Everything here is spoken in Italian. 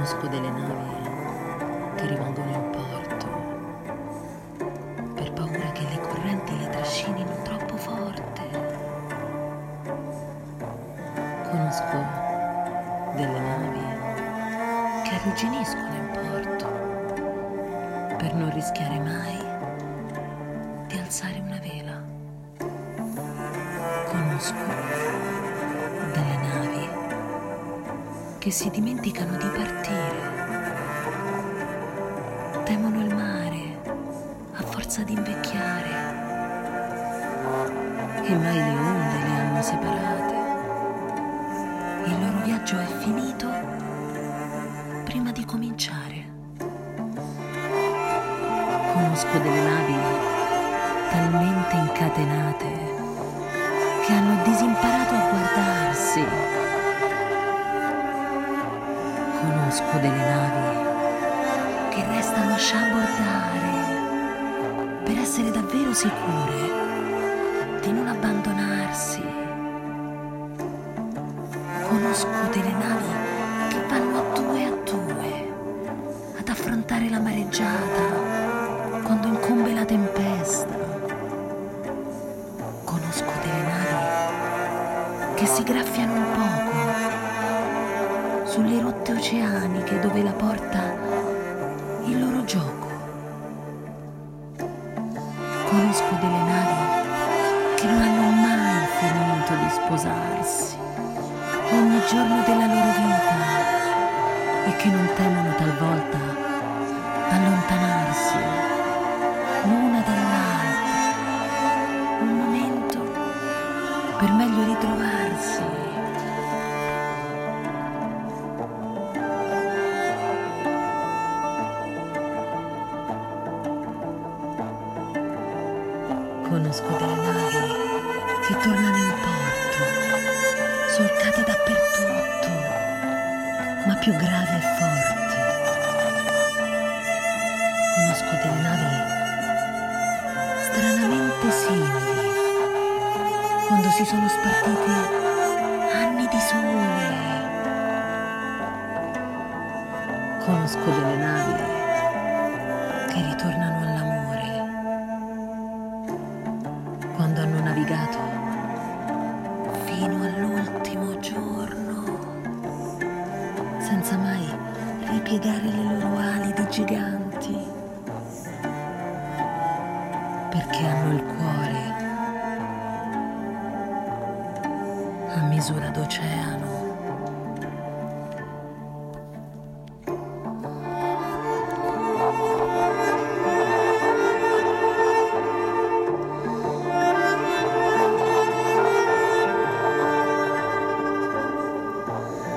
Conosco delle navi che rimangono in porto per paura che le correnti le trascinino troppo forte. Conosco delle navi che arrugginiscono in porto per non rischiare mai di alzare una vela. Conosco che si dimenticano di partire. Temono il mare a forza di invecchiare. E mai le onde le hanno separate. Il loro viaggio è finito prima di cominciare. Conosco delle navi talmente incatenate che hanno disimparato a guardarsi. Conosco delle navi che restano a sciabordare per essere davvero sicure di non abbandonarsi. Conosco delle navi che vanno a due a due ad affrontare la mareggiata quando incombe la tempesta. Conosco delle navi che si graffiano un sulle rotte oceaniche dove la porta il loro gioco. Conosco delle navi che non hanno mai finito di sposarsi ogni giorno della loro vita e che non temono talvolta allontanarsi l'una dall'altra un momento per meglio ritrovarsi. Conosco delle navi che tornano in porto, solcate dappertutto, ma più gravi e forti. Conosco delle navi stranamente simili, quando si sono spartiti anni di sole. Conosco delle fino all'ultimo giorno, senza mai ripiegare le loro ali di giganti, perché hanno il cuore a misura d'oceano.